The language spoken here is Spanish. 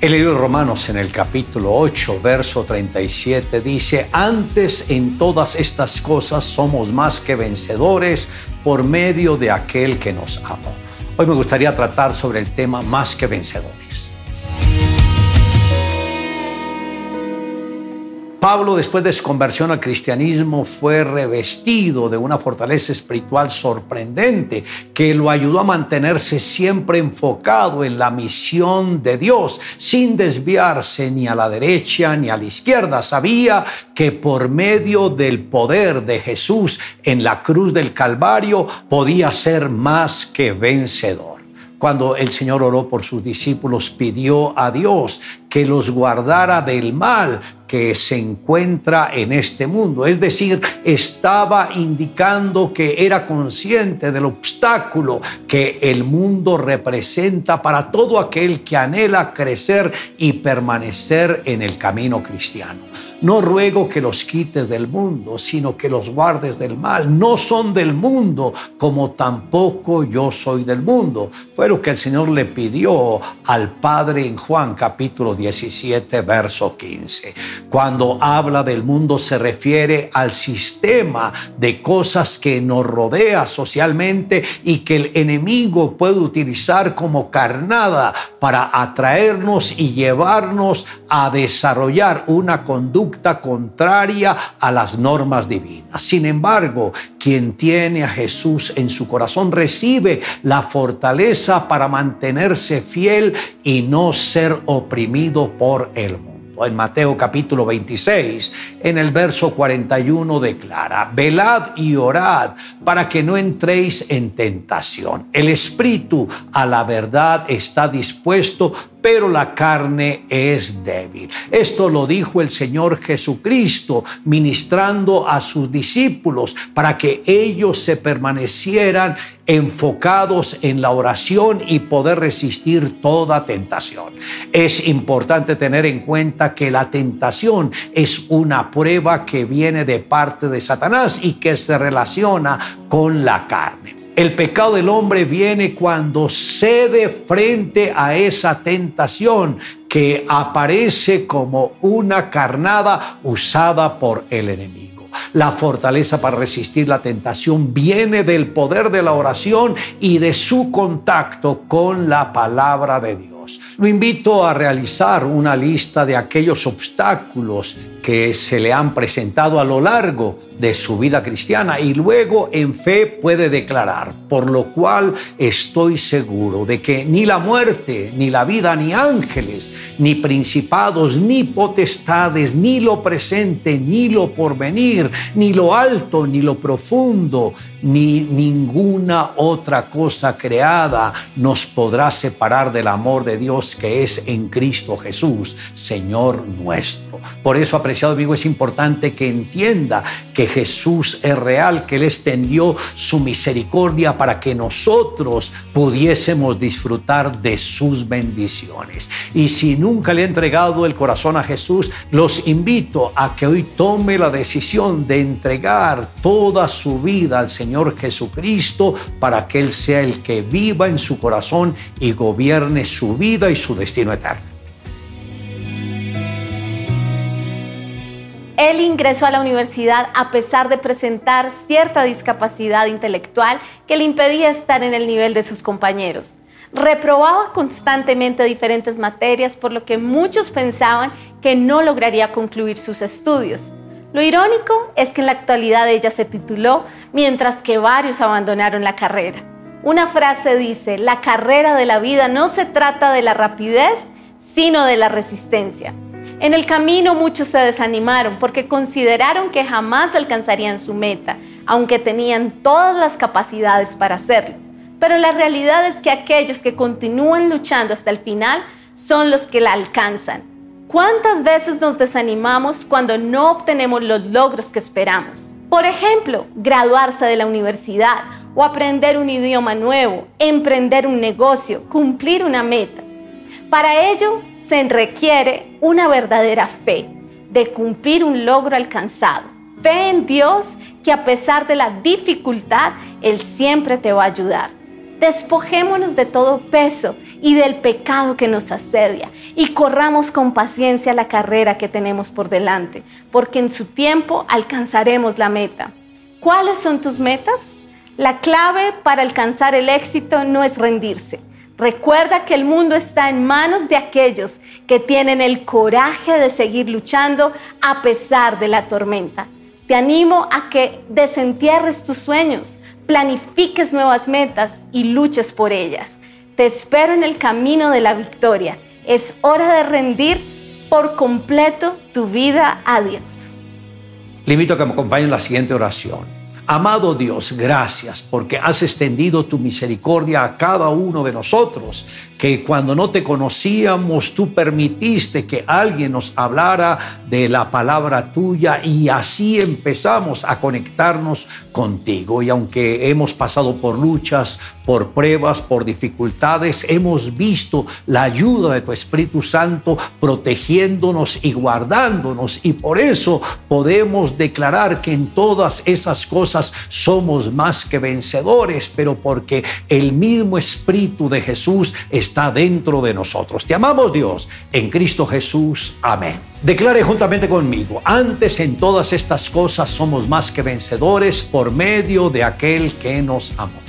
El libro de Romanos en el capítulo 8, verso 37 dice, antes en todas estas cosas somos más que vencedores por medio de aquel que nos amó. Hoy me gustaría tratar sobre el tema más que vencedores. Pablo, después de su conversión al cristianismo, fue revestido de una fortaleza espiritual sorprendente que lo ayudó a mantenerse siempre enfocado en la misión de Dios, sin desviarse ni a la derecha ni a la izquierda. Sabía que por medio del poder de Jesús en la cruz del Calvario podía ser más que vencedor cuando el Señor oró por sus discípulos, pidió a Dios que los guardara del mal que se encuentra en este mundo. Es decir, estaba indicando que era consciente del obstáculo que el mundo representa para todo aquel que anhela crecer y permanecer en el camino cristiano. No ruego que los quites del mundo, sino que los guardes del mal. No son del mundo, como tampoco yo soy del mundo. Fue lo que el Señor le pidió al Padre en Juan capítulo 17, verso 15. Cuando habla del mundo se refiere al sistema de cosas que nos rodea socialmente y que el enemigo puede utilizar como carnada para atraernos y llevarnos a desarrollar una conducta contraria a las normas divinas. Sin embargo, quien tiene a Jesús en su corazón recibe la fortaleza para mantenerse fiel y no ser oprimido por el mundo en Mateo capítulo 26, en el verso 41 declara, velad y orad para que no entréis en tentación. El espíritu a la verdad está dispuesto, pero la carne es débil. Esto lo dijo el Señor Jesucristo ministrando a sus discípulos para que ellos se permanecieran enfocados en la oración y poder resistir toda tentación. Es importante tener en cuenta que la tentación es una prueba que viene de parte de Satanás y que se relaciona con la carne. El pecado del hombre viene cuando cede frente a esa tentación que aparece como una carnada usada por el enemigo. La fortaleza para resistir la tentación viene del poder de la oración y de su contacto con la palabra de Dios. Lo invito a realizar una lista de aquellos obstáculos que se le han presentado a lo largo de su vida cristiana y luego en fe puede declarar, por lo cual estoy seguro de que ni la muerte, ni la vida, ni ángeles, ni principados, ni potestades, ni lo presente, ni lo porvenir, ni lo alto, ni lo profundo, ni ninguna otra cosa creada nos podrá separar del amor de Dios que es en Cristo Jesús, Señor nuestro. Por eso, amigo, es importante que entienda que Jesús es real, que Él extendió su misericordia para que nosotros pudiésemos disfrutar de sus bendiciones. Y si nunca le he entregado el corazón a Jesús, los invito a que hoy tome la decisión de entregar toda su vida al Señor Jesucristo para que Él sea el que viva en su corazón y gobierne su vida y su destino eterno. Él ingresó a la universidad a pesar de presentar cierta discapacidad intelectual que le impedía estar en el nivel de sus compañeros. Reprobaba constantemente diferentes materias, por lo que muchos pensaban que no lograría concluir sus estudios. Lo irónico es que en la actualidad ella se tituló, mientras que varios abandonaron la carrera. Una frase dice, la carrera de la vida no se trata de la rapidez, sino de la resistencia. En el camino muchos se desanimaron porque consideraron que jamás alcanzarían su meta, aunque tenían todas las capacidades para hacerlo. Pero la realidad es que aquellos que continúan luchando hasta el final son los que la alcanzan. ¿Cuántas veces nos desanimamos cuando no obtenemos los logros que esperamos? Por ejemplo, graduarse de la universidad o aprender un idioma nuevo, emprender un negocio, cumplir una meta. Para ello, se requiere una verdadera fe de cumplir un logro alcanzado. Fe en Dios que a pesar de la dificultad, Él siempre te va a ayudar. Despojémonos de todo peso y del pecado que nos asedia y corramos con paciencia la carrera que tenemos por delante, porque en su tiempo alcanzaremos la meta. ¿Cuáles son tus metas? La clave para alcanzar el éxito no es rendirse. Recuerda que el mundo está en manos de aquellos que tienen el coraje de seguir luchando a pesar de la tormenta. Te animo a que desentierres tus sueños, planifiques nuevas metas y luches por ellas. Te espero en el camino de la victoria. Es hora de rendir por completo tu vida a Dios. Le invito a que me acompañe en la siguiente oración. Amado Dios, gracias porque has extendido tu misericordia a cada uno de nosotros, que cuando no te conocíamos tú permitiste que alguien nos hablara de la palabra tuya y así empezamos a conectarnos contigo. Y aunque hemos pasado por luchas, por pruebas, por dificultades, hemos visto la ayuda de tu Espíritu Santo protegiéndonos y guardándonos y por eso podemos declarar que en todas esas somos más que vencedores, pero porque el mismo Espíritu de Jesús está dentro de nosotros. Te amamos Dios en Cristo Jesús. Amén. Declare juntamente conmigo, antes en todas estas cosas somos más que vencedores por medio de aquel que nos amó.